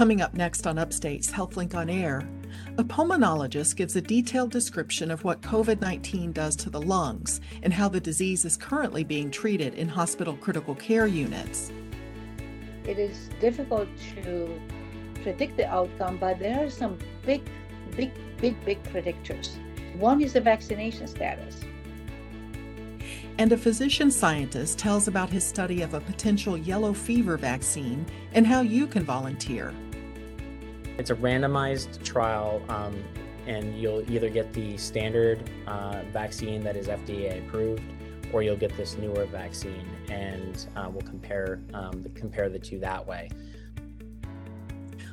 Coming up next on Upstate's HealthLink on Air, a pulmonologist gives a detailed description of what COVID 19 does to the lungs and how the disease is currently being treated in hospital critical care units. It is difficult to predict the outcome, but there are some big, big, big, big predictors. One is the vaccination status. And a physician scientist tells about his study of a potential yellow fever vaccine and how you can volunteer. It's a randomized trial, um, and you'll either get the standard uh, vaccine that is FDA approved, or you'll get this newer vaccine, and uh, we'll compare um, compare the two that way.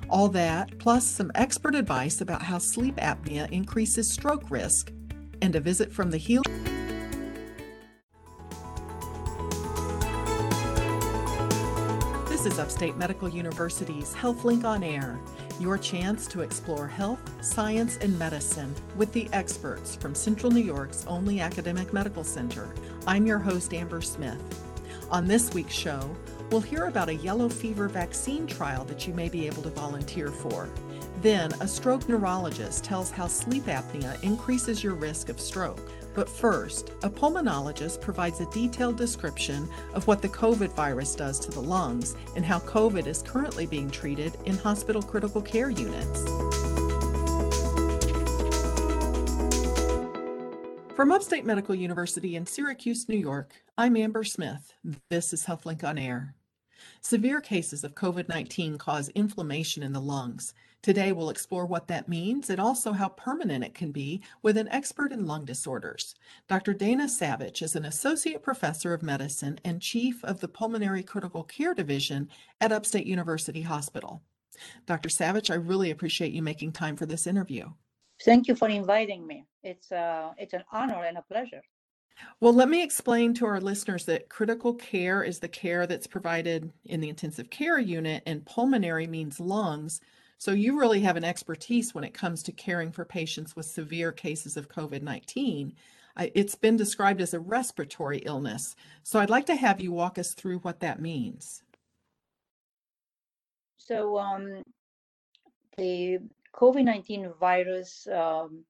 All that, plus some expert advice about how sleep apnea increases stroke risk, and a visit from the healing. This is Upstate Medical University's HealthLink on Air, your chance to explore health, science, and medicine with the experts from Central New York's only academic medical center. I'm your host, Amber Smith. On this week's show, We'll hear about a yellow fever vaccine trial that you may be able to volunteer for. Then, a stroke neurologist tells how sleep apnea increases your risk of stroke. But first, a pulmonologist provides a detailed description of what the COVID virus does to the lungs and how COVID is currently being treated in hospital critical care units. From Upstate Medical University in Syracuse, New York, I'm Amber Smith. This is HealthLink on Air. Severe cases of COVID 19 cause inflammation in the lungs. Today, we'll explore what that means and also how permanent it can be with an expert in lung disorders. Dr. Dana Savage is an associate professor of medicine and chief of the Pulmonary Critical Care Division at Upstate University Hospital. Dr. Savage, I really appreciate you making time for this interview. Thank you for inviting me. It's uh, it's an honor and a pleasure. Well, let me explain to our listeners that critical care is the care that's provided in the intensive care unit, and pulmonary means lungs. So you really have an expertise when it comes to caring for patients with severe cases of COVID 19. It's been described as a respiratory illness. So I'd like to have you walk us through what that means. So, um, the COVID 19 virus um,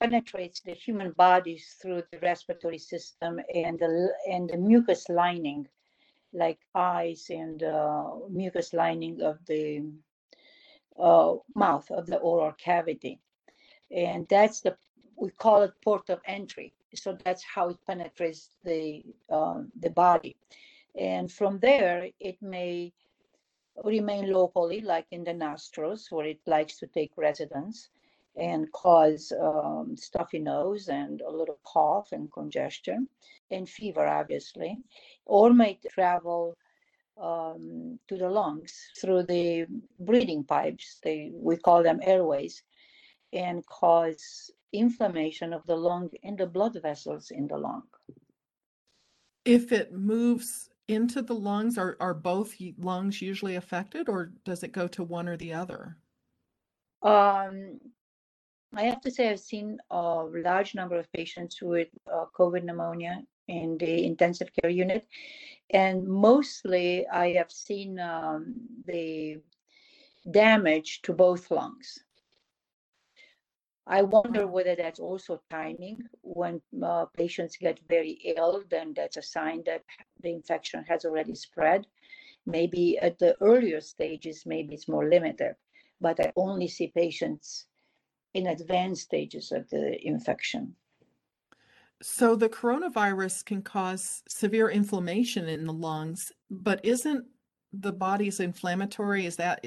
penetrates the human bodies through the respiratory system and the, and the mucus lining, like eyes and uh, mucus lining of the uh, mouth of the oral cavity. And that's the, we call it port of entry. So that's how it penetrates the, uh, the body. And from there, it may remain locally, like in the nostrils, where it likes to take residence and cause um, stuffy nose and a little cough and congestion and fever, obviously, or may travel um, to the lungs through the breathing pipes. They, we call them airways, and cause inflammation of the lung and the blood vessels in the lung. If it moves into the lungs? Are, are both lungs usually affected or does it go to one or the other? Um, I have to say I've seen a large number of patients with uh, COVID pneumonia in the intensive care unit. And mostly I have seen um, the damage to both lungs. I wonder whether that's also timing. When uh, patients get very ill, then that's a sign that the infection has already spread. Maybe at the earlier stages, maybe it's more limited, but I only see patients in advanced stages of the infection. So the coronavirus can cause severe inflammation in the lungs, but isn't the body's inflammatory is that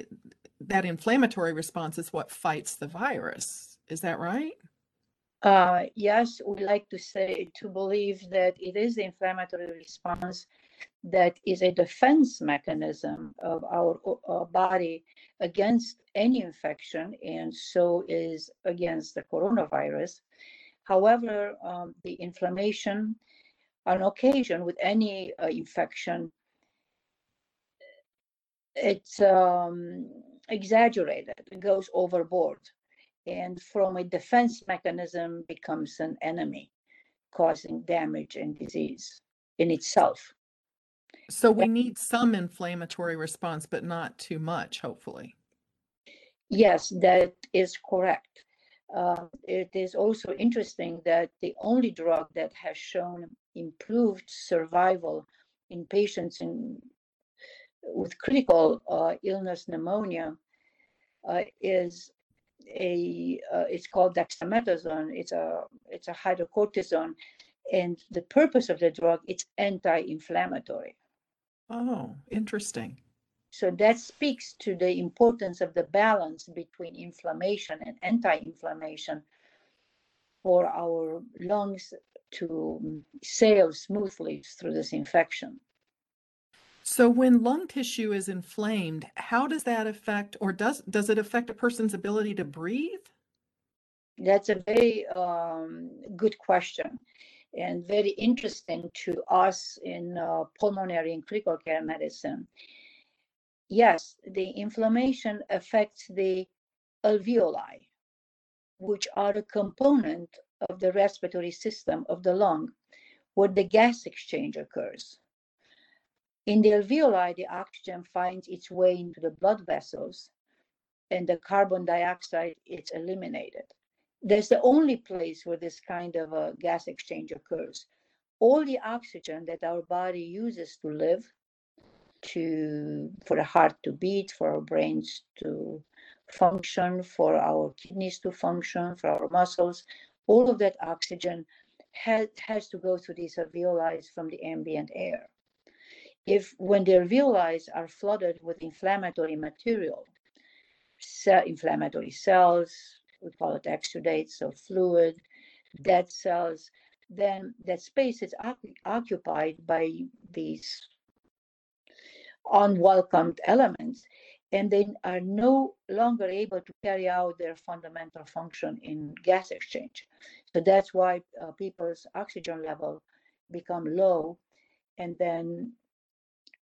that inflammatory response is what fights the virus? Is that right? Uh, yes, we like to say to believe that it is the inflammatory response that is a defense mechanism of our, uh, body against any infection, and so is against the coronavirus. However, um, the inflammation on occasion with any uh, infection, it's um, exaggerated, it goes overboard and from a defense mechanism becomes an enemy, causing damage and disease in itself. So we need some inflammatory response, but not too much, hopefully. Yes, that is correct. Uh, it is also interesting that the only drug that has shown improved survival in patients in, with critical uh, illness pneumonia uh, is a uh, it's called dexamethasone. It's a it's a hydrocortisone, and the purpose of the drug it's anti-inflammatory. Oh, interesting. So that speaks to the importance of the balance between inflammation and anti-inflammation for our lungs to sail smoothly through this infection. So when lung tissue is inflamed, how does that affect or does does it affect a person's ability to breathe? That's a very um, good question and very interesting to us in uh, pulmonary and critical care medicine yes, the inflammation affects the alveoli, which are a component of the respiratory system of the lung, where the gas exchange occurs. In the alveoli, the oxygen finds its way into the blood vessels, and the carbon dioxide is eliminated. That's the only place where this kind of a gas exchange occurs. All the oxygen that our body uses to live to for the heart to beat, for our brains to function, for our kidneys to function, for our muscles. All of that oxygen has, to go through these alveoli from the ambient air. If when the alveoli are flooded with inflammatory material, cell, inflammatory cells, we call it exudates, so fluid, dead cells, then that space is occupied by these unwelcomed elements and they are no longer able to carry out their fundamental function in gas exchange. So that's why uh, people's oxygen level become low and then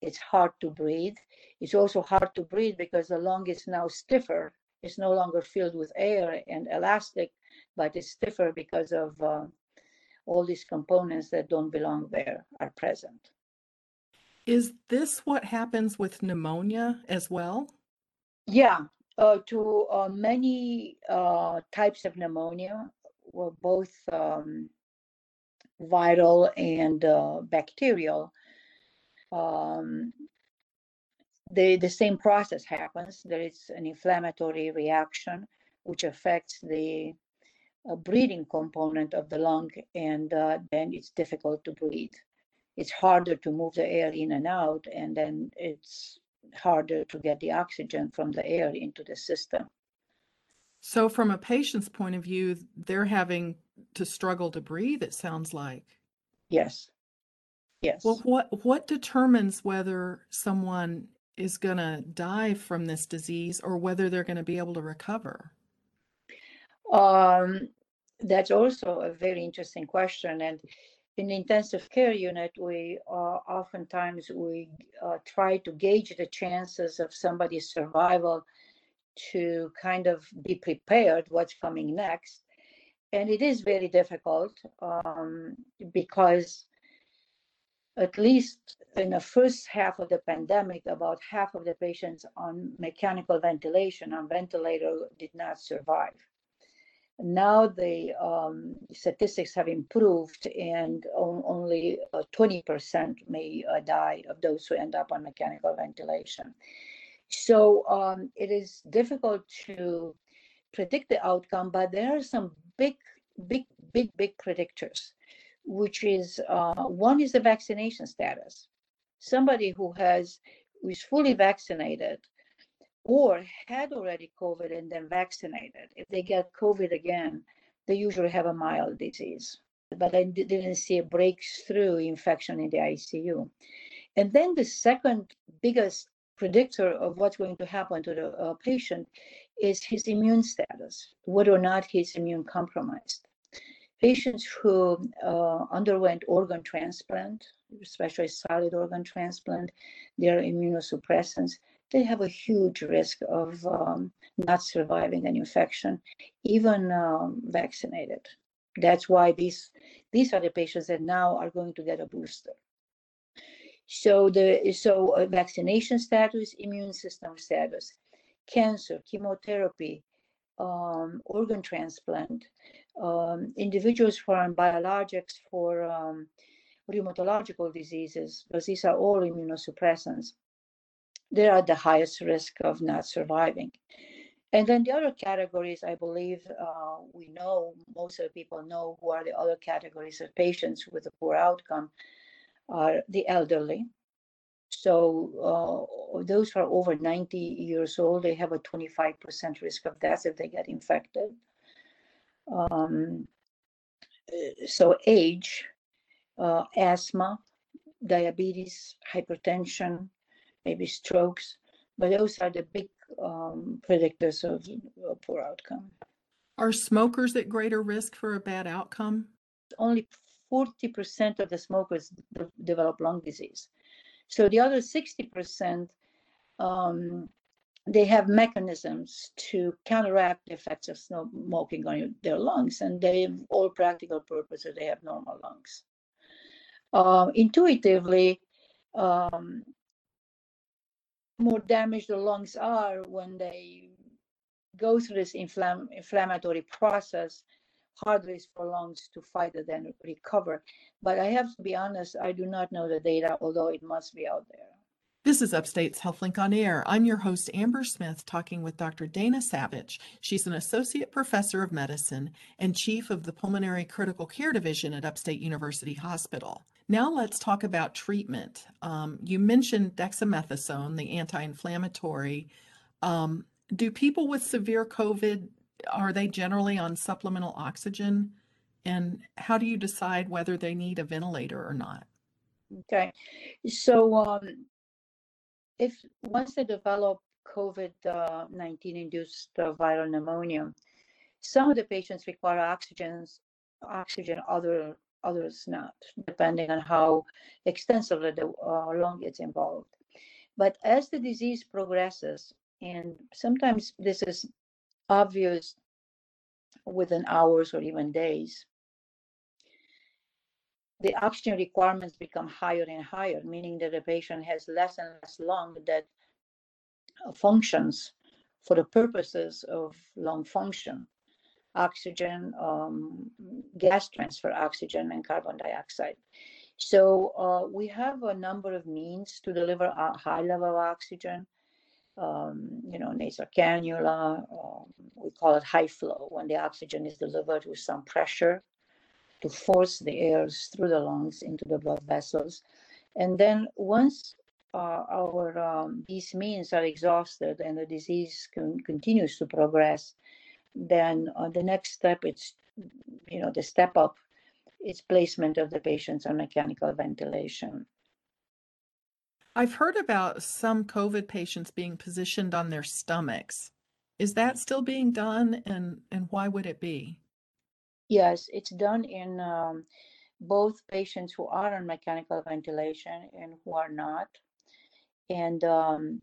it's hard to breathe. It's also hard to breathe because the lung is now stiffer. It's no longer filled with air and elastic, but it's stiffer because of uh, all these components that don't belong there are present. Is this what happens with pneumonia as well? Yeah, uh, to uh, many uh, types of pneumonia, well, both um, viral and uh, bacterial, um, the, the same process happens. There is an inflammatory reaction which affects the uh, breathing component of the lung, and uh, then it's difficult to breathe it's harder to move the air in and out, and then it's harder to get the oxygen from the air into the system. So, from a patient's point of view, they're having to struggle to breathe, it sounds like. Yes. Yes. Well, what, what determines whether someone is going to die from this disease or whether they're going to be able to recover? Um, that's also a very interesting question. And in the intensive care unit, we uh, oftentimes we uh, try to gauge the chances of somebody's survival to kind of be prepared what's coming next. And it is very difficult um, because at least in the first half of the pandemic, about half of the patients on mechanical ventilation, on ventilator, did not survive. Now the um, statistics have improved, and on, only uh, 20% may uh, die of those who end up on mechanical ventilation. So um, it is difficult to predict the outcome, but there are some big, big, big, big predictors, which is uh, one is the vaccination status. Somebody who has who is fully vaccinated or had already COVID and then vaccinated, if they get COVID again, they usually have a mild disease. But I didn't see a breakthrough infection in the ICU. And then the second biggest predictor of what's going to happen to the uh, patient is his immune status, whether or not he's immune compromised. Patients who uh, underwent organ transplant, especially solid organ transplant, they're immunosuppressants they have a huge risk of um, not surviving an infection, even um, vaccinated. That's why these these are the patients that now are going to get a booster. So the so uh, vaccination status, immune system status, cancer, chemotherapy, um, organ transplant, um, individuals who are on biologics for um, rheumatological diseases, because these are all immunosuppressants, they are the highest risk of not surviving. And then the other categories, I believe uh, we know, most of the people know who are the other categories of patients with a poor outcome are the elderly. So uh, those who are over 90 years old, they have a 25% risk of death if they get infected. Um, so age, uh, asthma, diabetes, hypertension, maybe strokes, but those are the big um, predictors of a poor outcome. Are smokers at greater risk for a bad outcome? Only 40% of the smokers de- develop lung disease. So the other 60%, um, they have mechanisms to counteract the effects of smoking on their lungs, and they, have all practical purposes, they have normal lungs. Uh, intuitively, um, more damaged the lungs are when they go through this inflam- inflammatory process, harder is for lungs to fight it and recover. But I have to be honest, I do not know the data, although it must be out there. This is Upstate's HealthLink on Air. I'm your host, Amber Smith, talking with Dr. Dana Savage. She's an associate professor of medicine and chief of the Pulmonary Critical Care Division at Upstate University Hospital. Now let's talk about treatment. Um, you mentioned dexamethasone, the anti-inflammatory. Um, do people with severe COVID are they generally on supplemental oxygen? And how do you decide whether they need a ventilator or not? Okay, so um, if once they develop COVID uh, 19 induced uh, viral pneumonia, some of the patients require oxygens, oxygen, other others not, depending on how extensively the uh, lung is involved. But as the disease progresses, and sometimes this is obvious within hours or even days, the oxygen requirements become higher and higher, meaning that the patient has less and less lung that uh, functions for the purposes of lung function oxygen, um, gas transfer oxygen, and carbon dioxide. So uh, we have a number of means to deliver a high level of oxygen. Um, you know, nasal cannula, um, we call it high flow when the oxygen is delivered with some pressure to force the air through the lungs into the blood vessels. And then once uh, our um, these means are exhausted and the disease con- continues to progress, then uh, the next step is, you know, the step up is placement of the patients on mechanical ventilation. I've heard about some COVID patients being positioned on their stomachs. Is that still being done and, and why would it be? Yes, it's done in um, both patients who are on mechanical ventilation and who are not. And um,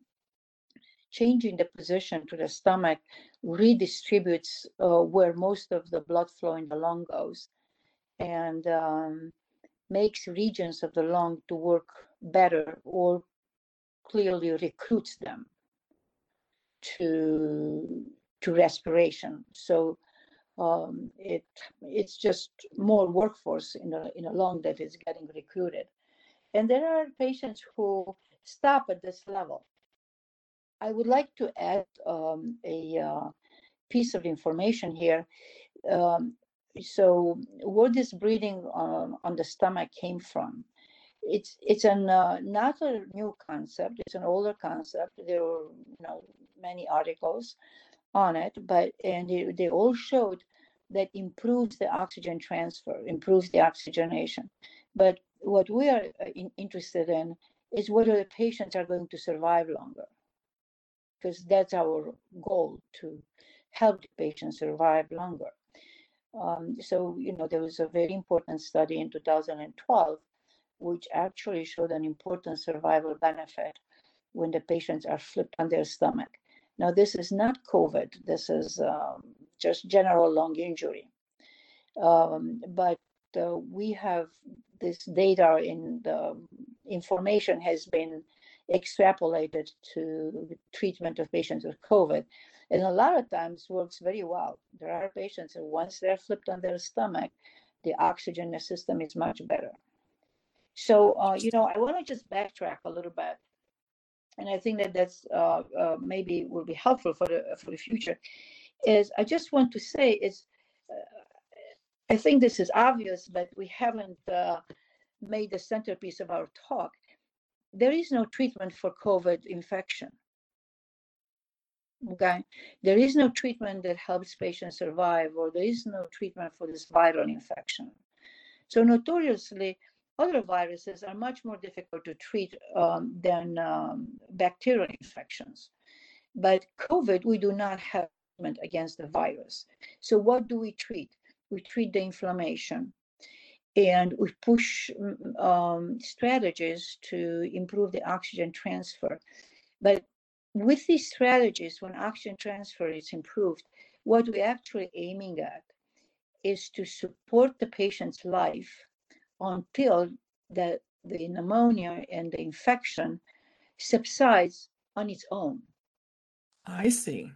changing the position to the stomach redistributes uh, where most of the blood flow in the lung goes and um, makes regions of the lung to work better or clearly recruits them to to respiration. So um, it it's just more workforce in a in a lung that is getting recruited. And there are patients who stop at this level I would like to add um, a uh, piece of information here. Um, so, where this breathing on, on the stomach came from, it's it's an uh, not a new concept. It's an older concept. There were you know many articles on it, but and they, they all showed that improves the oxygen transfer, improves the oxygenation. But what we are uh, in, interested in is whether the patients are going to survive longer because that's our goal to help the patient survive longer. Um, so, you know, there was a very important study in 2012 which actually showed an important survival benefit when the patients are flipped on their stomach. Now, this is not COVID, this is um, just general lung injury. Um, but uh, we have this data in the information has been extrapolated to treatment of patients with COVID. And a lot of times works very well. There are patients that once they're flipped on their stomach, the oxygen system is much better. So, uh, you know, I want to just backtrack a little bit. And I think that that's uh, uh, maybe will be helpful for the for the future. Is I just want to say is, uh, I think this is obvious, but we haven't uh, made the centerpiece of our talk. There is no treatment for COVID infection. Okay, there is no treatment that helps patients survive, or there is no treatment for this viral infection. So notoriously, other viruses are much more difficult to treat um, than um, bacterial infections. But COVID, we do not have treatment against the virus. So what do we treat? We treat the inflammation and we push mm, um, strategies to improve the oxygen transfer. But with these strategies, when oxygen transfer is improved, what we're actually aiming at is to support the patient's life until the, the pneumonia and the infection subsides on its own. I see.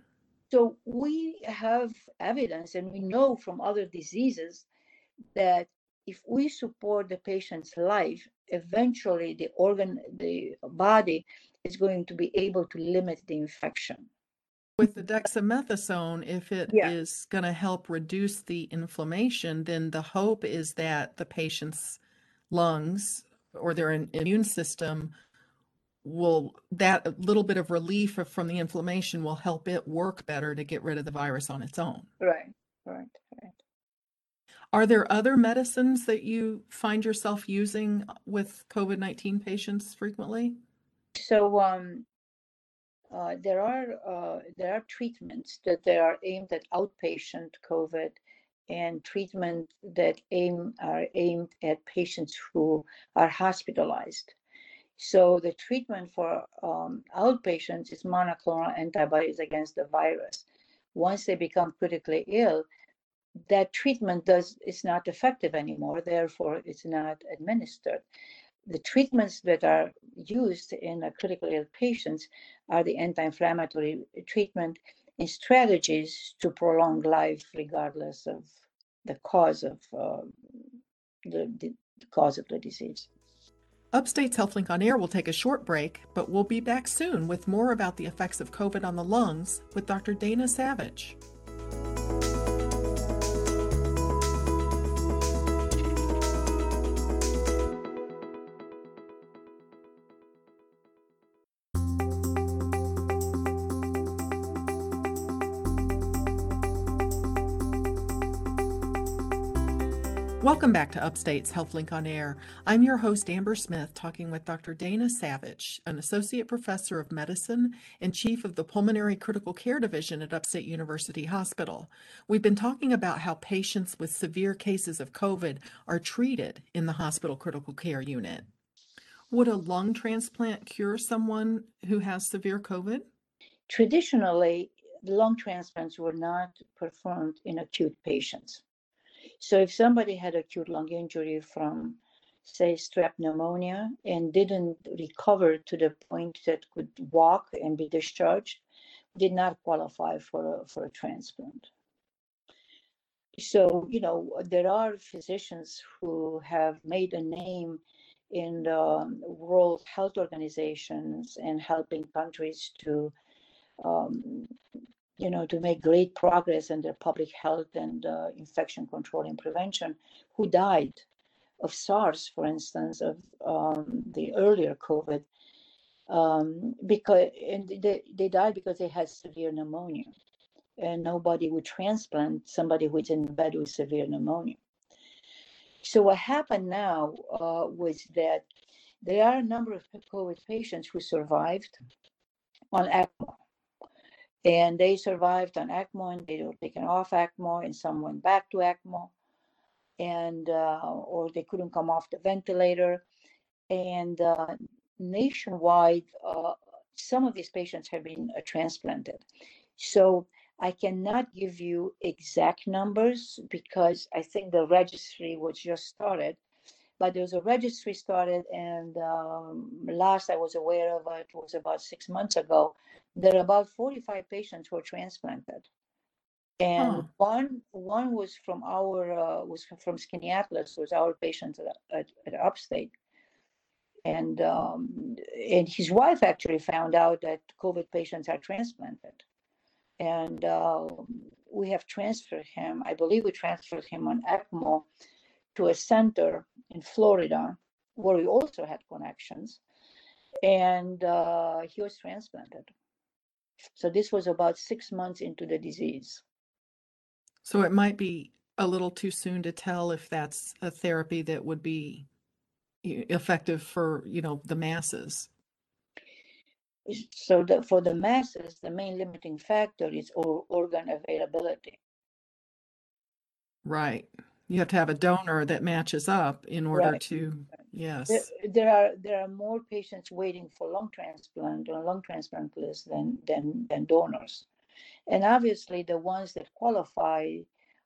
So we have evidence and we know from other diseases that if we support the patient's life, eventually the organ, the body is going to be able to limit the infection. With the dexamethasone, if it Yeah. is going to help reduce the inflammation, then the hope is that the patient's lungs or their immune system will that little bit of relief from the inflammation will help it work better to get rid of the virus on its own. Right, right, right. Are there other medicines that you find yourself using with COVID 19 patients frequently? So um, uh, there are uh, there are treatments that they are aimed at outpatient COVID and treatment that aim are aimed at patients who are hospitalized. So the treatment for um, outpatients is monoclonal antibodies against the virus. Once they become critically ill, that treatment does is not effective anymore. Therefore, it's not administered. The treatments that are used in a critically ill patients are the anti-inflammatory treatment and strategies to prolong life, regardless of the cause of uh, the, the cause of the disease. Upstate's HealthLink on Air will take a short break, but we'll be back soon with more about the effects of COVID on the lungs with Dr. Dana Savage. Welcome back to Upstate's HealthLink on Air. I'm your host, Amber Smith, talking with Dr. Dana Savage, an associate professor of medicine and chief of the Pulmonary Critical Care Division at Upstate University Hospital. We've been talking about how patients with severe cases of COVID are treated in the hospital critical care unit. Would a lung transplant cure someone who has severe COVID? Traditionally, lung transplants were not performed in acute patients. So if somebody had acute lung injury from, say, strep pneumonia and didn't recover to the point that could walk and be discharged, did not qualify for a, for a transplant. So, you know, there are physicians who have made a name in the World Health Organizations and helping countries to um, you know, to make great progress in their public health and uh, infection control and prevention, who died of SARS, for instance, of um, the earlier COVID, um, because and they, they died because they had severe pneumonia, and nobody would transplant somebody who's in bed with severe pneumonia. So what happened now uh, was that there are a number of COVID patients who survived on ECMO and they survived on ECMO and they were taken off ECMO and some went back to ECMO and uh, or they couldn't come off the ventilator. And uh, nationwide uh, some of these patients have been uh, transplanted. So i cannot give you exact numbers because i think the registry was just started but there was a registry started, and um, last I was aware of it was about six months ago. There are about 45 patients were transplanted, and Huh. one one was from our uh, was from Skaneateles, was our patient at, at, at Upstate, and um, and his wife actually found out that COVID patients are transplanted, and uh, we have transferred him. I believe we transferred him on ECMO to a center in Florida where we also had connections, and uh, he was transplanted. So this was about six months into the disease. So it might be a little too soon to tell if that's a therapy that would be effective for, you know, the masses. So that for the masses, the main limiting factor is organ availability. Right. You have to have a donor that matches up in order Right. to, yes. There, there are there are more patients waiting for lung transplant on lung transplant list than than than donors, and obviously the ones that qualify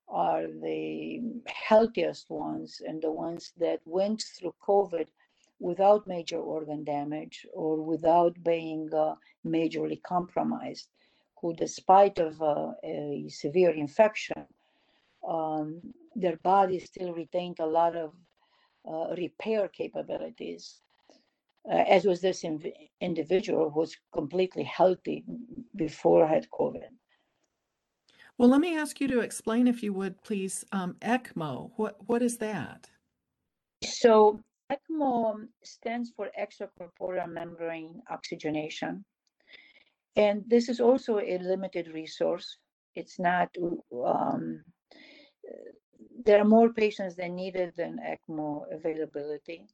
are the healthiest ones and the ones that went through COVID without major organ damage or without being uh, majorly compromised, who despite of uh, a severe infection, um, their body still retained a lot of uh, repair capabilities, uh, as was this inv- individual who was completely healthy before I had COVID. Well, let me ask you to explain, if you would, please, um, ECMO. What what is that? So ECMO stands for extracorporeal membrane oxygenation. And this is also a limited resource. It's not, um, there are more patients than needed than ECMO availability.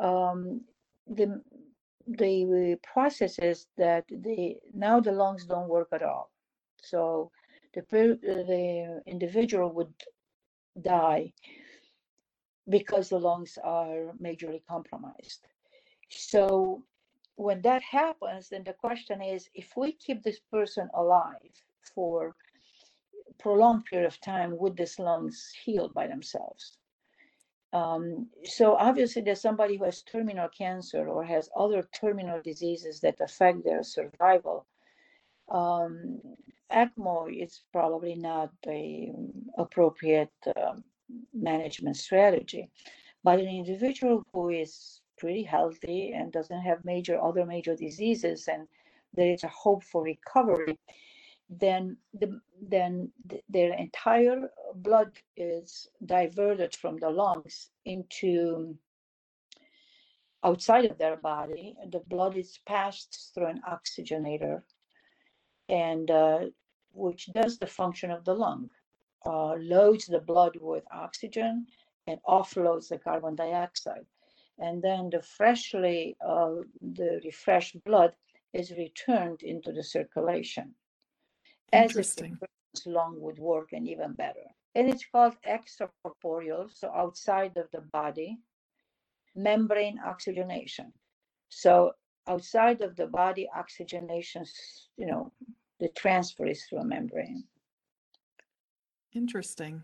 Um, the, the process is that the, now the lungs don't work at all. So the, the individual would die because the lungs are majorly compromised. So when that happens, then the question is if we keep this person alive for prolonged period of time, would these lungs heal by themselves? Um, so obviously there's somebody who has terminal cancer or has other terminal diseases that affect their survival. Um, ECMO is probably not a appropriate um, management strategy. But an individual who is pretty healthy and doesn't have major other major diseases and there is a hope for recovery, then the, then th- their entire blood is diverted from the lungs into outside of their body. The blood is passed through an oxygenator, and uh, which does the function of the lung uh, loads the blood with oxygen and offloads the carbon dioxide. And then the freshly, uh, the refreshed blood is returned into the circulation. As Interesting. lung would work and even better. And it's called extracorporeal, so outside of the body, membrane oxygenation. So outside of the body, oxygenation, you know, the transfer is through a membrane. Interesting.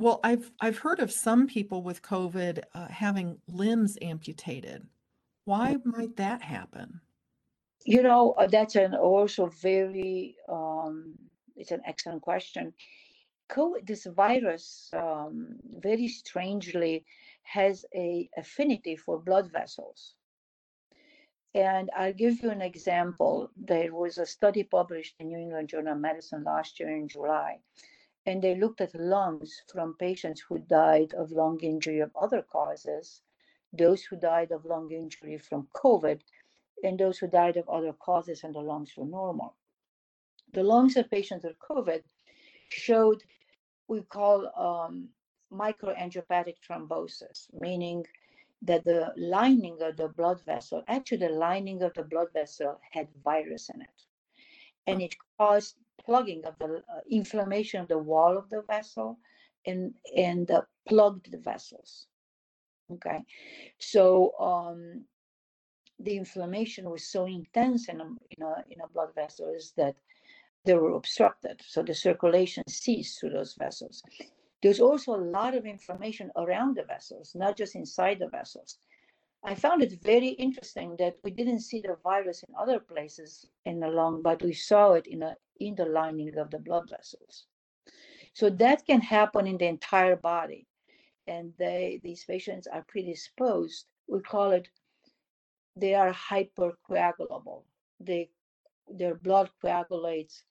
Well, I've I've heard of some people with COVID uh, having limbs amputated. Why might that happen? You know, uh, that's an also very, um, it's an excellent question. COVID, this virus, um, very strangely, has a affinity for blood vessels. And I'll give you an example. There was a study published in New England Journal of Medicine last year in July, and they looked at lungs from patients who died of lung injury of other causes, those who died of lung injury from COVID, and those who died of other causes and the lungs were normal. The lungs of patients with COVID showed we call um, microangiopathic thrombosis, meaning that the lining of the blood vessel, actually the lining of the blood vessel had virus in it. And it caused plugging of the uh, inflammation of the wall of the vessel and, and uh, plugged the vessels. Okay, so um, the inflammation was so intense in a, in a, in a blood vessels that they were obstructed. So the circulation ceased through those vessels. There's also a lot of inflammation around the vessels, not just inside the vessels. I found it very interesting that we didn't see the virus in other places in the lung, but we saw it in, a, in the lining of the blood vessels. So that can happen in the entire body. And they, these patients are predisposed. We call it, they are hypercoagulable. They, their blood coagulates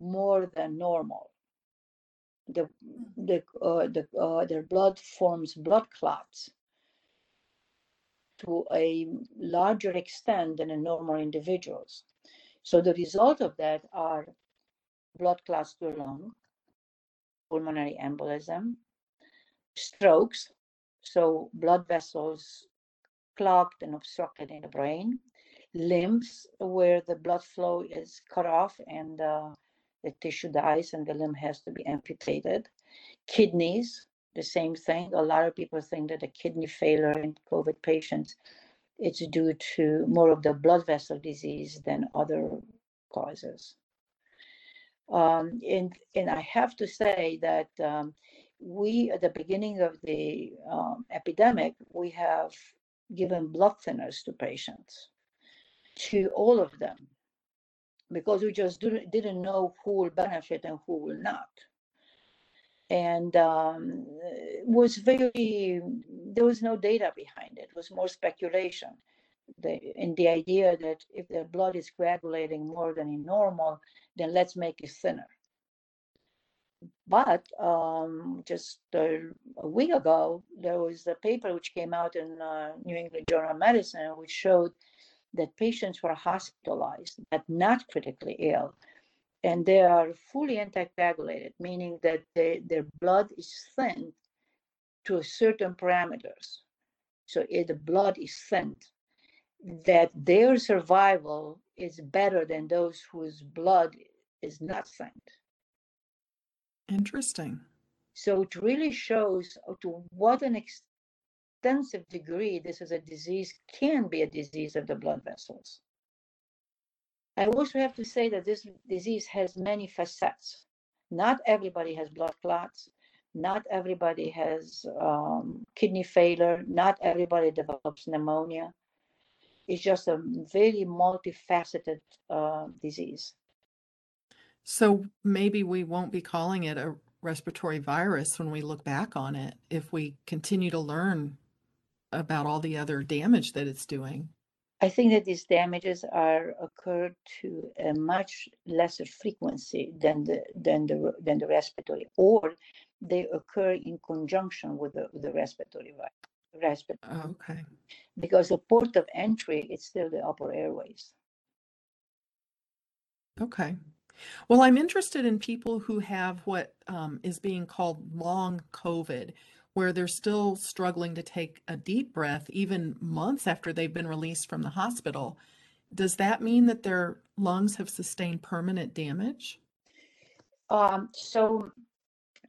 more than normal. The, the, uh, the, uh, their blood forms blood clots to a larger extent than in normal individuals. So the result of that are blood clots to the lung, pulmonary embolism, strokes, so blood vessels clogged and obstructed in the brain, limbs where the blood flow is cut off and uh, the tissue dies and the limb has to be amputated, kidneys, the same thing. A lot of people think that the kidney failure in COVID patients it's due to more of the blood vessel disease than other causes. Um, and and I have to say that um, we at the beginning of the um, epidemic we have given blood thinners to patients, to all of them, because we just didn't, know who will benefit and who will not and um, was very there was no data behind it. It was more speculation. The, and the idea that if the blood is coagulating more than in normal, then let's make it thinner. But um, just a, a, week ago, there was a paper which came out in uh, New England Journal of Medicine, which showed that patients were hospitalized but not critically ill and they are fully anticoagulated, meaning that they, their blood is thinned to certain parameters. So if the blood is thinned, that their survival is better than those whose blood is not thinned. Interesting. So it really shows to what an extensive degree this is a disease can be a disease of the blood vessels. I also have to say that this disease has many facets. Not everybody has blood clots. Not everybody has um, kidney failure. Not everybody develops pneumonia. It's just a very multifaceted uh, disease. So maybe we won't be calling it a respiratory virus when we look back on it if we continue to learn about all the other damage that it's doing. I think that these damages are occurred to a much lesser frequency than the than the than the respiratory, or they occur in conjunction with the, the respiratory respiratory. Oh, okay. Because the port of entry is still the upper airways. Okay. Well, I'm interested in people who have what um, is being called long COVID, where they're still struggling to take a deep breath even months after they've been released from the hospital. Does that mean that their lungs have sustained permanent damage? Um, so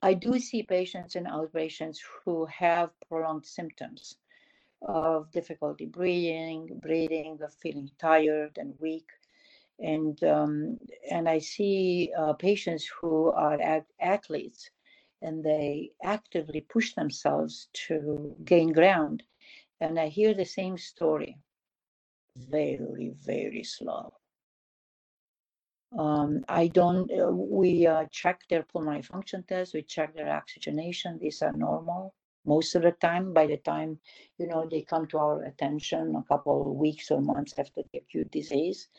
I do see patients and outpatients who have prolonged symptoms of difficulty breathing, breathing, of feeling tired and weak. And um, and I see uh, patients who are athletes and they actively push themselves to gain ground. And I hear the same story very, very slow. Um, I don't, uh, we uh, check their pulmonary function tests, we check their oxygenation. These are normal most of the time. By the time, you know, they come to our attention a couple of weeks or months after the acute disease.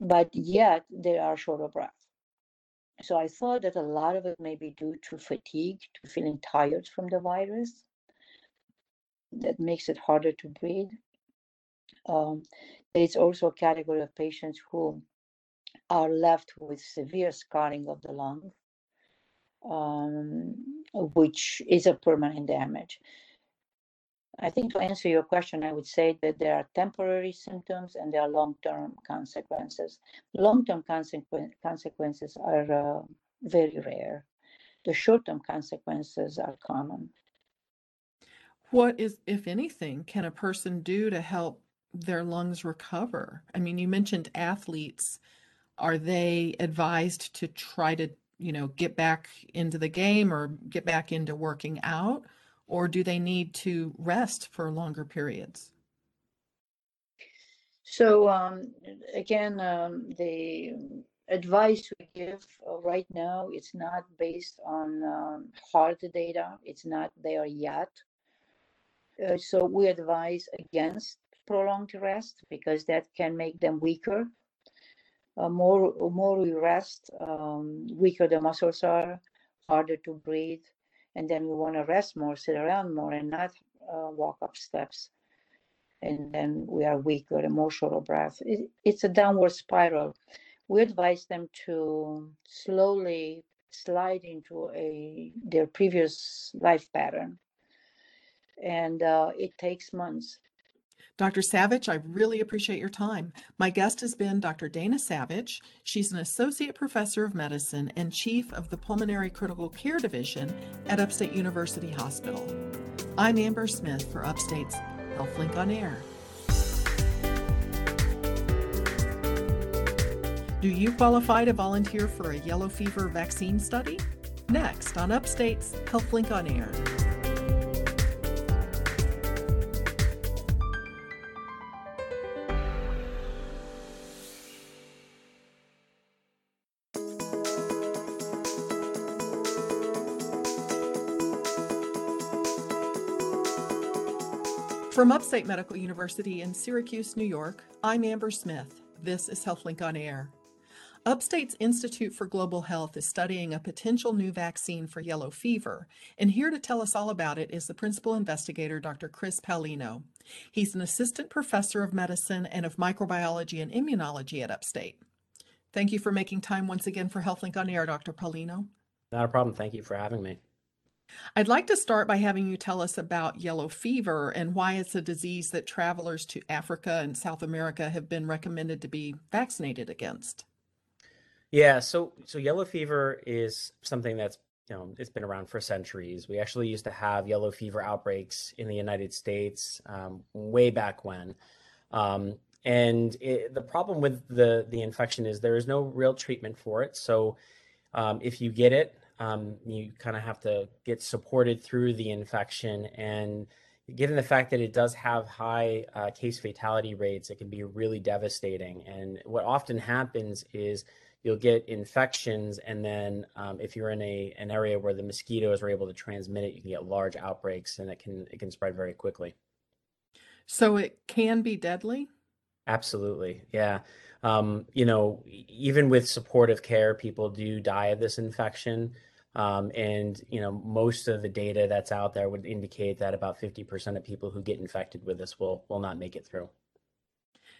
But yet they are short of breath. So I thought that a lot of it may be due to fatigue, to feeling tired from the virus. That makes it harder to breathe. Um, it's also a category of patients who are left with severe scarring of the lung, um, which is a permanent damage. I think to answer your question, I would say that there are temporary symptoms and there are long-term consequences. Long-term consequ- consequences are uh, very rare. The short-term consequences are common. What is, if anything, can a person do to help their lungs recover? I mean, you mentioned athletes. Are they advised to try to you know, get back into the game or get back into working out? Or do they need to rest for longer periods? So um, again, um, the advice we give uh, right now it's not based on um, hard data. It's not there yet. Uh, so we advise against prolonged rest because that can make them weaker. Uh, more more we rest, um, weaker the muscles are, harder to breathe, and then we want to rest more, sit around more, and not uh, walk up steps and then we are weaker of breath. It, it's a downward spiral. We advise them to slowly slide into a their previous life pattern, and uh, it takes months. Dr. Savage, I really appreciate your time. My guest has been Dr. Dana Savage. She's an associate professor of medicine and chief of the Pulmonary Critical Care Division at Upstate University Hospital. I'm Amber Smith for Upstate's HealthLink on Air. Do you qualify to volunteer for a yellow fever vaccine study? Next on Upstate's HealthLink on Air. From Upstate Medical University in Syracuse, New York, I'm Amber Smith. This is HealthLink on Air. Upstate's Institute for Global Health is studying a potential new vaccine for yellow fever, and here to tell us all about it is the principal investigator, Dr. Chris Paolino. He's an assistant professor of medicine and of microbiology and immunology at Upstate. Thank you for making time once again for HealthLink on Air, Dr. Paolino. Not a problem. Thank you for having me. I'd like to start by having you tell us about yellow fever and why it's a disease that travelers to Africa and South America have been recommended to be vaccinated against. Yeah, so so yellow fever is something that's you know it's been around for centuries. We actually used to have yellow fever outbreaks in the United States um, way back when, um, and it, the problem with the the infection is there is no real treatment for it. So um, if you get it, um, you kind of have to get supported through the infection. And given the fact that it does have high uh, case fatality rates, it can be really devastating. And what often happens is you'll get infections, and then um, if you're in a an area where the mosquitoes are able to transmit it, you can get large outbreaks, and it can it can spread very quickly. So it can be deadly. Absolutely, yeah. Um, you know, even with supportive care, people do die of this infection. Um, and you know, most of the data that's out there would indicate that about 50% of people who get infected with this will will not make it through.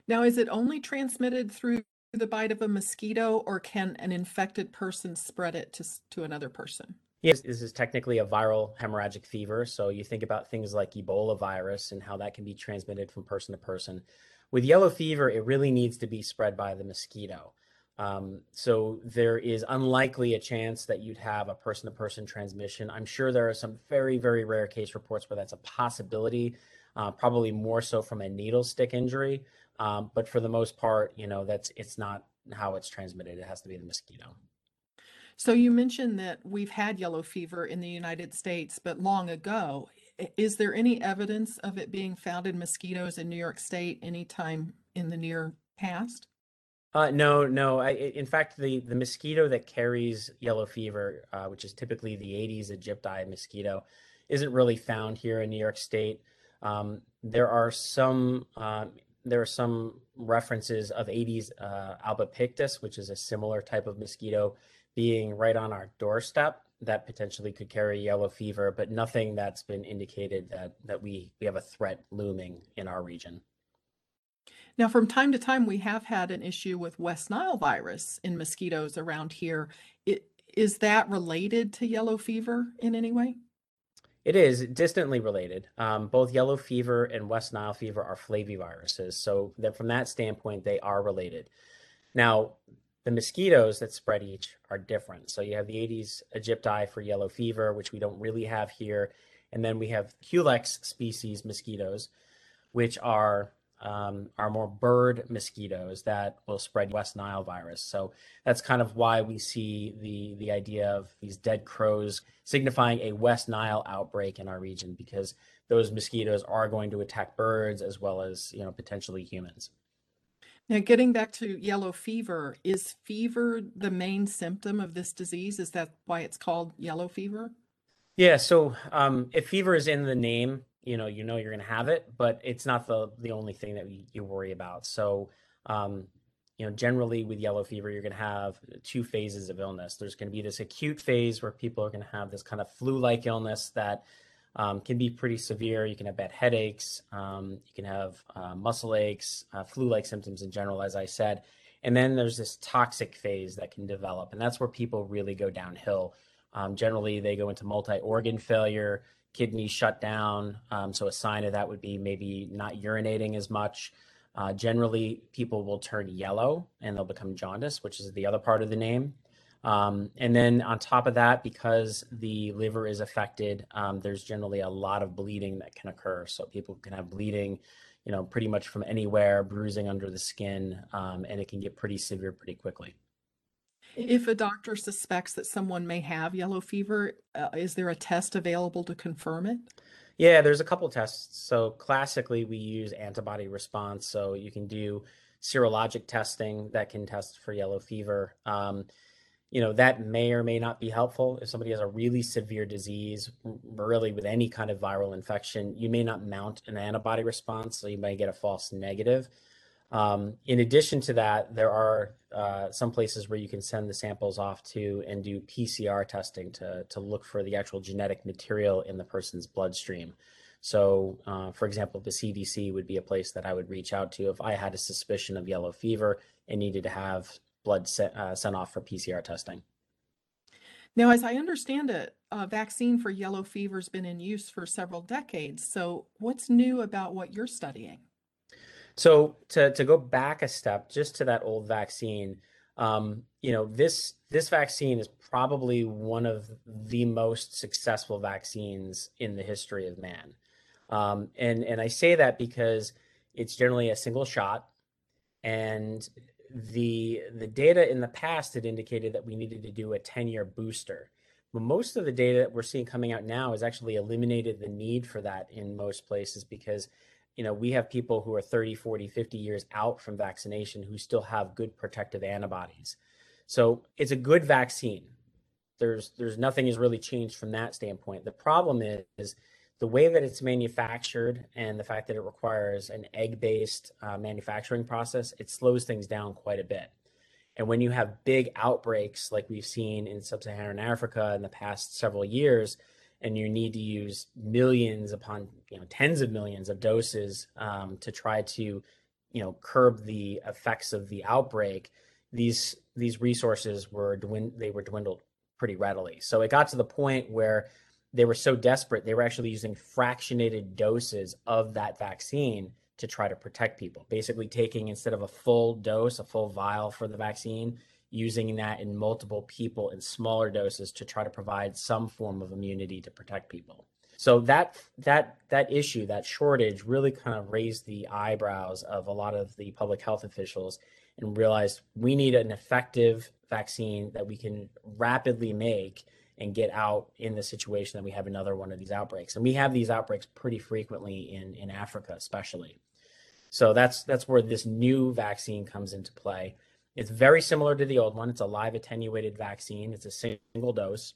Now, is it only transmitted through the bite of a mosquito, or can an infected person spread it to to another person? Yes, this is technically a viral hemorrhagic fever. So you think about things like Ebola virus and how that can be transmitted from person to person. With yellow fever, it really needs to be spread by the mosquito. Um, so there is unlikely a chance that you'd have a person-to-person transmission. I'm sure there are some very, very rare case reports where that's a possibility, uh, probably more so from a needle stick injury. Um, but for the most part, you know, that's it's not how it's transmitted. It has to be the mosquito. So you mentioned that we've had yellow fever in the United States, but long ago. Is there any evidence of it being found in mosquitoes in New York State anytime in the near past? Uh, no, no. I, in fact, the, the mosquito that carries yellow fever, uh, which is typically the Aedes aegypti mosquito, isn't really found here in New York State. Um, there are some uh, there are some references of Aedes uh, albopictus, which is a similar type of mosquito, being right on our doorstep that potentially could carry yellow fever, but nothing that's been indicated that that we we have a threat looming in our region. Now, from time to time, we have had an issue with West Nile virus in mosquitoes around here. It, is that related to yellow fever in any way? It is distantly related. Um, both yellow fever and West Nile fever are flaviviruses. So that from that standpoint, they are related. Now, the mosquitoes that spread each are different. So you have the Aedes aegypti for yellow fever, which we don't really have here. And then we have Culex species mosquitoes, which are um, are more bird mosquitoes that will spread West Nile virus. So that's kind of why we see the the idea of these dead crows signifying a West Nile outbreak in our region because those mosquitoes are going to attack birds as well as you know potentially humans. Now, getting back to yellow fever, is fever the main symptom of this disease? Is that why it's called yellow fever? Yeah, so um, if fever is in the name, you know, you know you're going to have it, but it's not the the only thing that you, worry about. So, um, you know, generally with yellow fever, you're going to have two phases of illness. There's going to be this acute phase where people are going to have this kind of flu-like illness that um, can be pretty severe. You can have bad headaches, um, you can have uh, muscle aches, uh, flu-like symptoms in general, as I said. And then there's this toxic phase that can develop, and that's where people really go downhill. Um, generally, they go into multi-organ failure kidney shut down. Um, so a sign of that would be maybe not urinating as much. Uh, generally, people will turn yellow and they'll become jaundice, which is the other part of the name. Um, and then on top of that, because the liver is affected, um, there's generally a lot of bleeding that can occur. So people can have bleeding, you know, pretty much from anywhere, bruising under the skin, um, and it can get pretty severe pretty quickly. If a doctor suspects that someone may have yellow fever, uh, is there a test available to confirm it? Yeah, there's a couple tests. So classically, we use antibody response. So you can do serologic testing that can test for yellow fever. Um, you know that may or may not be helpful if somebody has a really severe disease really with any kind of viral infection you may not mount an antibody response so you may get a false negative um, in addition to that, there are uh, some places where you can send the samples off to and do PCR testing to, to look for the actual genetic material in the person's bloodstream. So, uh, for example, the CDC would be a place that I would reach out to if I had a suspicion of yellow fever and needed to have blood set, uh, sent off for PCR testing. Now, as I understand it, a vaccine for yellow fever has been in use for several decades. So, what's new about what you're studying? So to to go back a step, just to that old vaccine, um, you know this this vaccine is probably one of the most successful vaccines in the history of man, um, and and I say that because it's generally a single shot, and the the data in the past had indicated that we needed to do a 10 year booster. But most of the data that we're seeing coming out now has actually eliminated the need for that in most places because you know, we have people who are 30, 40, 50 years out from vaccination who still have good protective antibodies. So it's a good vaccine. There's there's nothing has really changed from that standpoint. The problem is, is the way that it's manufactured and the fact that it requires an egg-based uh, manufacturing process, it slows things down quite a bit. And when you have big outbreaks like we've seen in sub-Saharan Africa in the past several years, and you need to use millions upon you know tens of millions of doses um, to try to you know curb the effects of the outbreak these these resources were dwind- they were dwindled pretty readily so it got to the point where they were so desperate they were actually using fractionated doses of that vaccine to try to protect people basically taking instead of a full dose a full vial for the vaccine using that in multiple people in smaller doses to try to provide some form of immunity to protect people. So that that that issue, that shortage, really kind of raised the eyebrows of a lot of the public health officials and realized we need an effective vaccine that we can rapidly make and get out in the situation that we have another one of these outbreaks. And we have these outbreaks pretty frequently in in Africa, especially. So that's that's where this new vaccine comes into play. It's very similar to the old one. It's a live attenuated vaccine. It's a single dose.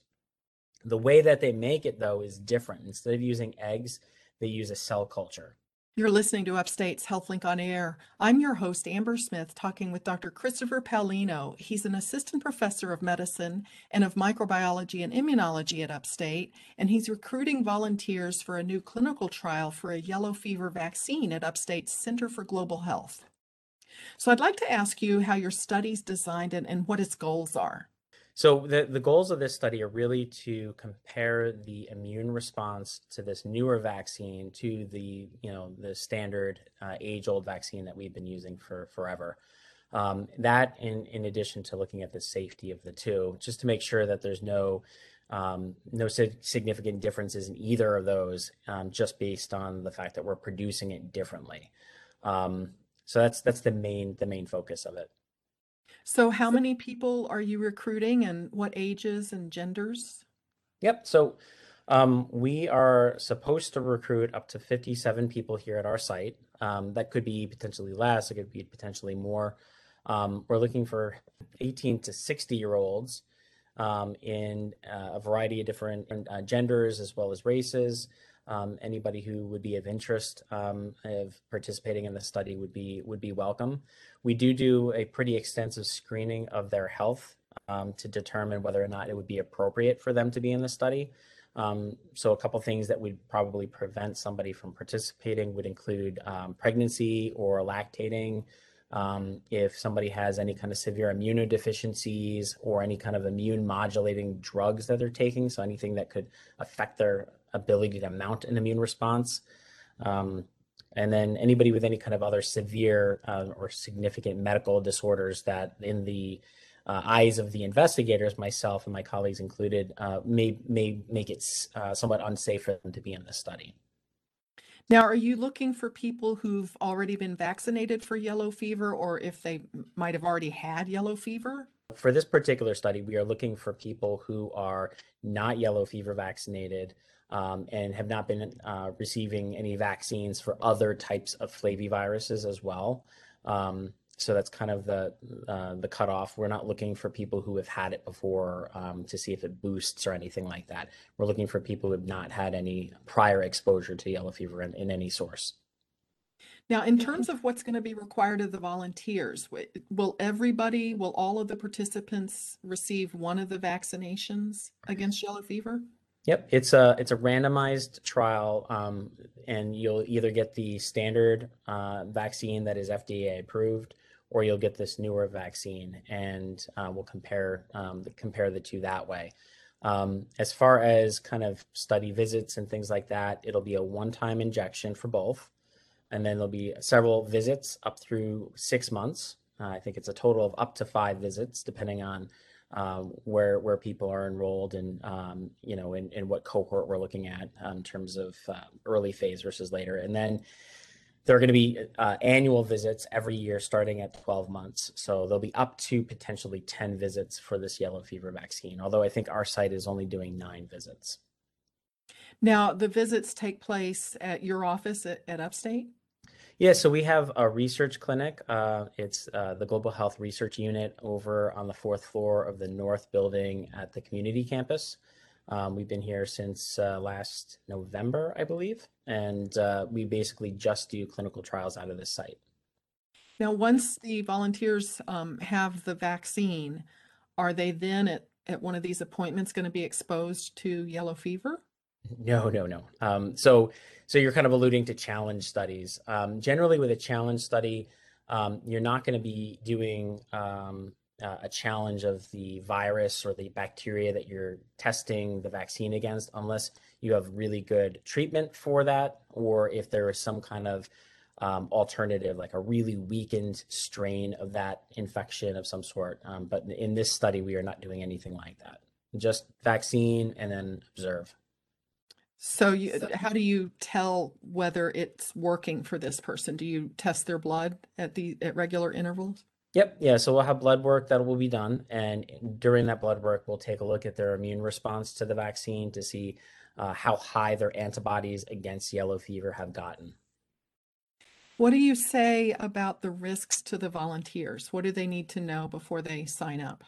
The way that they make it, though, is different. Instead of using eggs, they use a cell culture. You're listening to Upstate's HealthLink on Air. I'm your host, Amber Smith, talking with Dr. Christopher Paolino. He's an assistant professor of medicine and of microbiology and immunology at Upstate, and he's recruiting volunteers for a new clinical trial for a yellow fever vaccine at Upstate's Center for Global Health. So I'd like to ask you how your study's designed and, and what its goals are. So the, the goals of this study are really to compare the immune response to this newer vaccine to the you know the standard uh, age old vaccine that we've been using for forever. Um, that in in addition to looking at the safety of the two, just to make sure that there's no um, no significant differences in either of those, um, just based on the fact that we're producing it differently. Um, so that's that's the main the main focus of it. So, how many people are you recruiting and what ages and genders? Yep. So um, we are supposed to recruit up to 57 people here at our site. Um, that could be potentially less, it could be potentially more. Um, we're looking for 18 to 60 year olds um, in uh, a variety of different uh, genders as well as races. Um, anybody who would be of interest um, of participating in the study would be would be welcome. We do do a pretty extensive screening of their health um, to determine whether or not it would be appropriate for them to be in the study. Um, so a couple things that would probably prevent somebody from participating would include um, pregnancy or lactating. Um, if somebody has any kind of severe immunodeficiencies or any kind of immune modulating drugs that they're taking, so anything that could affect their ability to mount an immune response. Um, and then anybody with any kind of other severe uh, or significant medical disorders that in the uh, eyes of the investigators, myself and my colleagues included, uh, may may make it uh, somewhat unsafe for them to be in the study. Now, are you looking for people who've already been vaccinated for yellow fever, or if they might have already had yellow fever? For this particular study, we are looking for people who are not yellow fever vaccinated um, and have not been uh, receiving any vaccines for other types of flaviviruses as well. Um, so that's kind of the uh, the cutoff. We're not looking for people who have had it before um, to see if it boosts or anything like that. We're looking for people who have not had any prior exposure to yellow fever in, in any source. Now, in terms of what's going to be required of the volunteers, will everybody, will all of the participants receive one of the vaccinations against yellow fever? Yep, it's a it's a randomized trial, um, and you'll either get the standard uh, vaccine that is FDA approved, or you'll get this newer vaccine, and uh, we'll compare um, compare the two that way. Um, as far as kind of study visits and things like that, it'll be a one-time injection for both, and then there'll be several visits up through six months. Uh, I think it's a total of up to five visits, depending on um, where where people are enrolled and um, you know in, in what cohort we're looking at um, in terms of uh, early phase versus later and then there are going to be uh, annual visits every year starting at 12 months so there'll be up to potentially 10 visits for this yellow fever vaccine although i think our site is only doing nine visits now the visits take place at your office at, at upstate yeah, so we have a research clinic. Uh, it's uh, the Global Health Research Unit over on the fourth floor of the North Building at the community campus. Um, we've been here since uh, last November, I believe, and uh, we basically just do clinical trials out of this site. Now, once the volunteers um, have the vaccine, are they then at, at one of these appointments going to be exposed to yellow fever? No, no, no. Um, so, so you're kind of alluding to challenge studies. Um, generally, with a challenge study, um, you're not going to be doing um, uh, a challenge of the virus or the bacteria that you're testing the vaccine against, unless you have really good treatment for that, or if there is some kind of um, alternative, like a really weakened strain of that infection of some sort. Um, but in this study, we are not doing anything like that. Just vaccine and then observe. So you, how do you tell whether it's working for this person? Do you test their blood at the at regular intervals? Yep. Yeah. So we'll have blood work that will be done, and during that blood work, we'll take a look at their immune response to the vaccine to see uh, how high their antibodies against yellow fever have gotten. What do you say about the risks to the volunteers? What do they need to know before they sign up?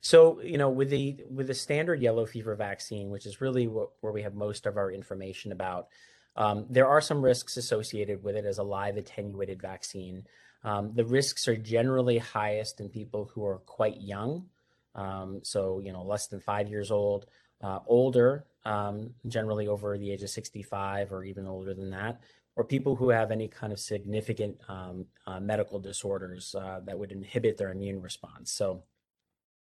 So, you know, with the with the standard yellow fever vaccine, which is really what, where we have most of our information about, um, there are some risks associated with it as a live attenuated vaccine. Um, the risks are generally highest in people who are quite young, um, so you know, less than five years old, uh, older, um, generally over the age of 65 or even older than that, or people who have any kind of significant um, uh, medical disorders uh, that would inhibit their immune response. So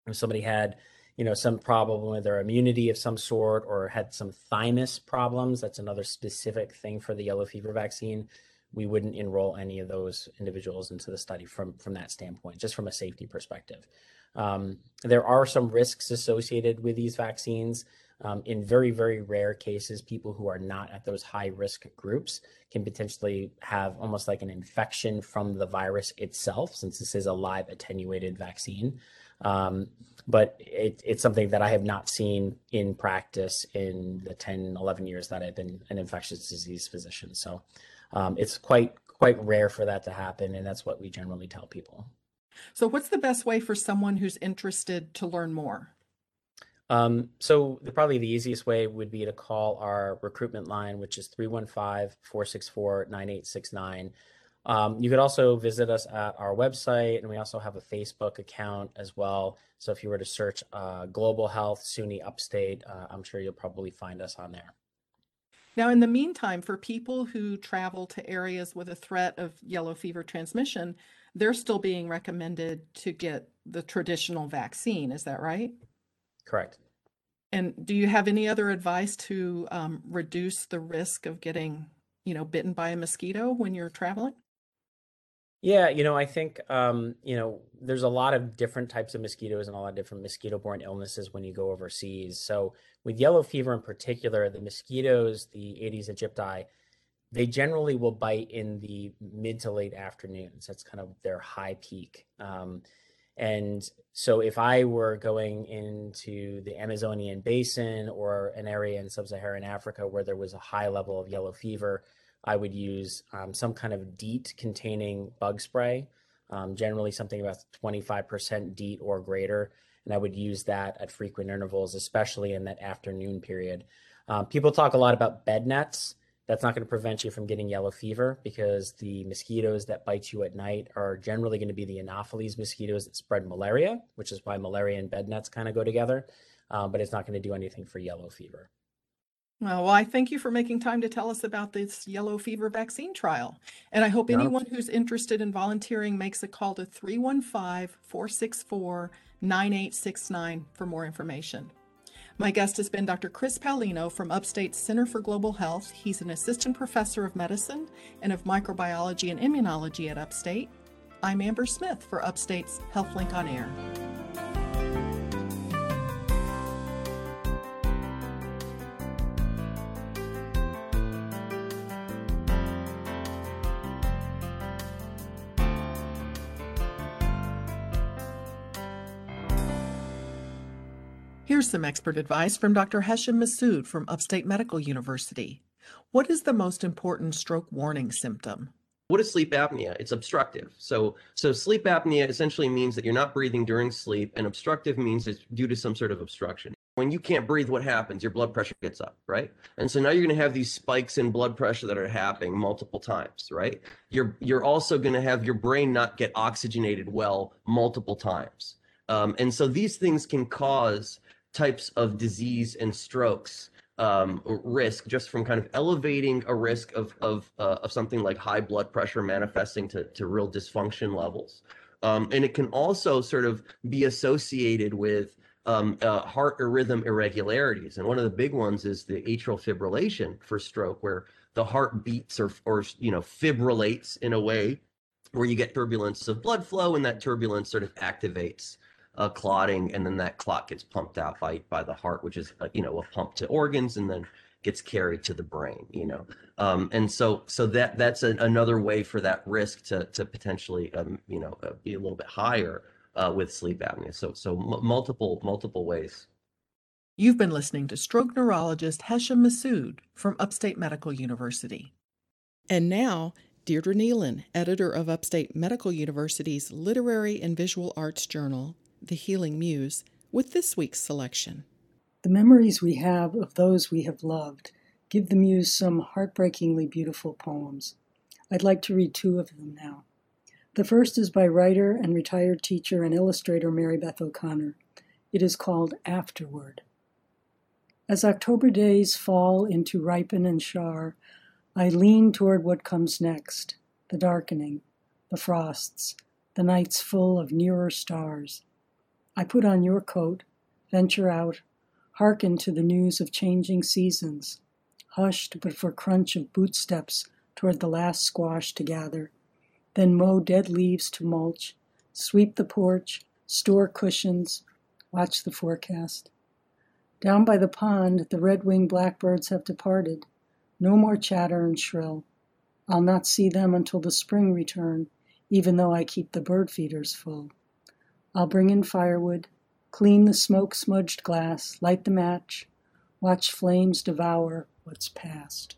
if somebody had you know some problem with their immunity of some sort or had some thymus problems that's another specific thing for the yellow fever vaccine we wouldn't enroll any of those individuals into the study from from that standpoint just from a safety perspective um, there are some risks associated with these vaccines Um, in very, very rare cases, people who are not at those high risk groups can potentially have almost like an infection from the virus itself, since this is a live attenuated vaccine. Um, but it, it's something that I have not seen in practice in the 10, 11 years that I've been an infectious disease physician. So um, it's quite quite rare for that to happen, and that's what we generally tell people. So, what's the best way for someone who's interested to learn more? Um, so the, probably the easiest way would be to call our recruitment line, which is 315-464-9869. Um, you could also visit us at our website, and we also have a Facebook account as well. So if you were to search uh, Global Health SUNY Upstate, uh, I'm sure you'll probably find us on there. Now, in the meantime, for people who travel to areas with a threat of yellow fever transmission, they're still being recommended to get the traditional vaccine. Is that right? Correct. And do you have any other advice to um, reduce the risk of getting, you know, bitten by a mosquito when you're traveling? Yeah, you know, I think um, you know, there's a lot of different types of mosquitoes and a lot of different mosquito-borne illnesses when you go overseas. So with yellow fever in particular, the mosquitoes, the Aedes aegypti, they generally will bite in the mid to late afternoons. That's kind of their high peak. Um, and so if I were going into the Amazonian basin or an area in sub-Saharan Africa where there was a high level of yellow fever, I would use um, some kind of DEET containing bug spray, um, generally something about 25% DEET or greater. And I would use that at frequent intervals, especially in that afternoon period. Um, people talk a lot about bed nets that's not going to prevent you from getting yellow fever because the mosquitoes that bite you at night are generally going to be the Anopheles mosquitoes that spread malaria, which is why malaria and bed nets kind of go together. Um, but it's not going to do anything for yellow fever. Well, well, I thank you for making time to tell us about this yellow fever vaccine trial. And I hope anyone who's interested in volunteering makes a call to 315 464 9869 for more information. My guest has been Dr. Chris Paolino from Upstate's Center for Global Health. He's an assistant professor of medicine and of microbiology and immunology at Upstate. I'm Amber Smith for Upstate's HealthLink on Air. Here's some expert advice from Dr. Hesham Massoud from Upstate Medical University. What is the most important stroke warning symptom? What is sleep apnea? It's obstructive. So, so sleep apnea essentially means that you're not breathing during sleep, and obstructive means it's due to some sort of obstruction. When you can't breathe, what happens? Your blood pressure gets up, right? And so now you're going to have these spikes in blood pressure that are happening multiple times, right? You're you're also going to have your brain not get oxygenated well multiple times, um, and so these things can cause types of disease and strokes um, risk just from kind of elevating a risk of of uh, of something like high blood pressure manifesting to to real dysfunction levels, um, and it can also sort of be associated with um, uh, heart rhythm irregularities, and one of the big ones is the atrial fibrillation for stroke, where the heart beats or or you know fibrillates in a way where you get turbulence of blood flow, and that turbulence sort of activates uh, clotting, and then that clot gets pumped out by by the heart, which is uh, you know a pump to organs, and then gets carried to the brain. You know, um, and so so that that's a, another way for that risk to to potentially um, you know uh, be a little bit higher uh, with sleep apnea. So so m- multiple multiple ways. You've been listening to stroke neurologist Hesham Massoud from Upstate Medical University. And now, Deirdre Neilan, editor of Upstate Medical University's Literary and Visual Arts Journal, the Healing Muse, with this week's selection. The memories we have of those we have loved give the Muse some heartbreakingly beautiful poems. I'd like to read two of them now. The first is by writer and retired teacher and illustrator Mary Beth O'Connor. It is called Afterward. As October days fall into ripen and char, I lean toward what comes next the darkening, the frosts, the nights full of nearer stars, I put on your coat, venture out, hearken to the news of changing seasons, hushed but for crunch of bootsteps toward the last squash to gather, then mow dead leaves to mulch, sweep the porch, store cushions, watch the forecast. Down by the pond, the red winged blackbirds have departed. No more chatter and shrill. I'll not see them until the spring return, even though I keep the bird feeders full. I'll bring in firewood, clean the smoke smudged glass, light the match, watch flames devour what's past.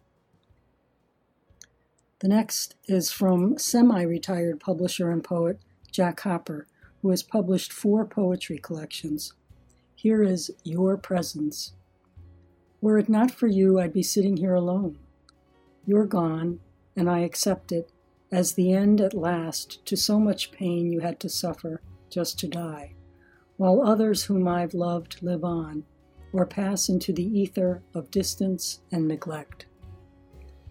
The next is from semi retired publisher and poet Jack Hopper, who has published four poetry collections. Here is Your Presence. Were it not for you, I'd be sitting here alone. You're gone, and I accept it as the end at last to so much pain you had to suffer just to die, while others whom I've loved live on or pass into the ether of distance and neglect.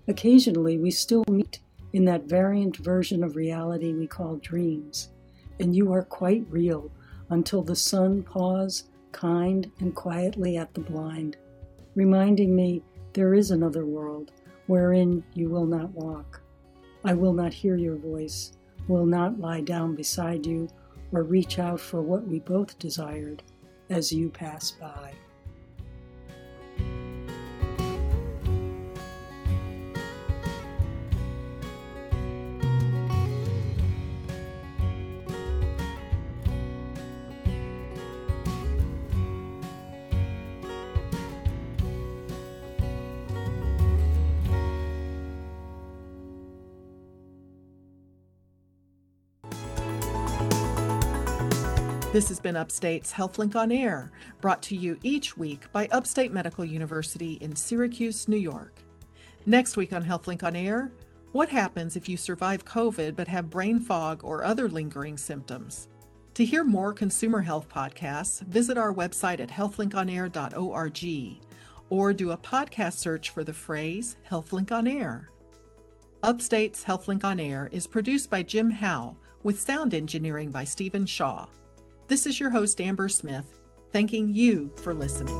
Occasionally, we still meet in that variant version of reality we call dreams, and you are quite real until the sun paws kind and quietly at the blind, reminding me there is another world wherein you will not walk. I will not hear your voice, will not lie down beside you, or reach out for what we both desired as you pass by. This has been Upstate's HealthLink on Air, brought to you each week by Upstate Medical University in Syracuse, New York. Next week on HealthLink on Air, what happens if you survive COVID but have brain fog or other lingering symptoms? To hear more consumer health podcasts, visit our website at healthlinkonair.org or do a podcast search for the phrase HealthLink on Air. Upstate's HealthLink on Air is produced by Jim Howe with sound engineering by Stephen Shaw. This is your host, Amber Smith, thanking you for listening.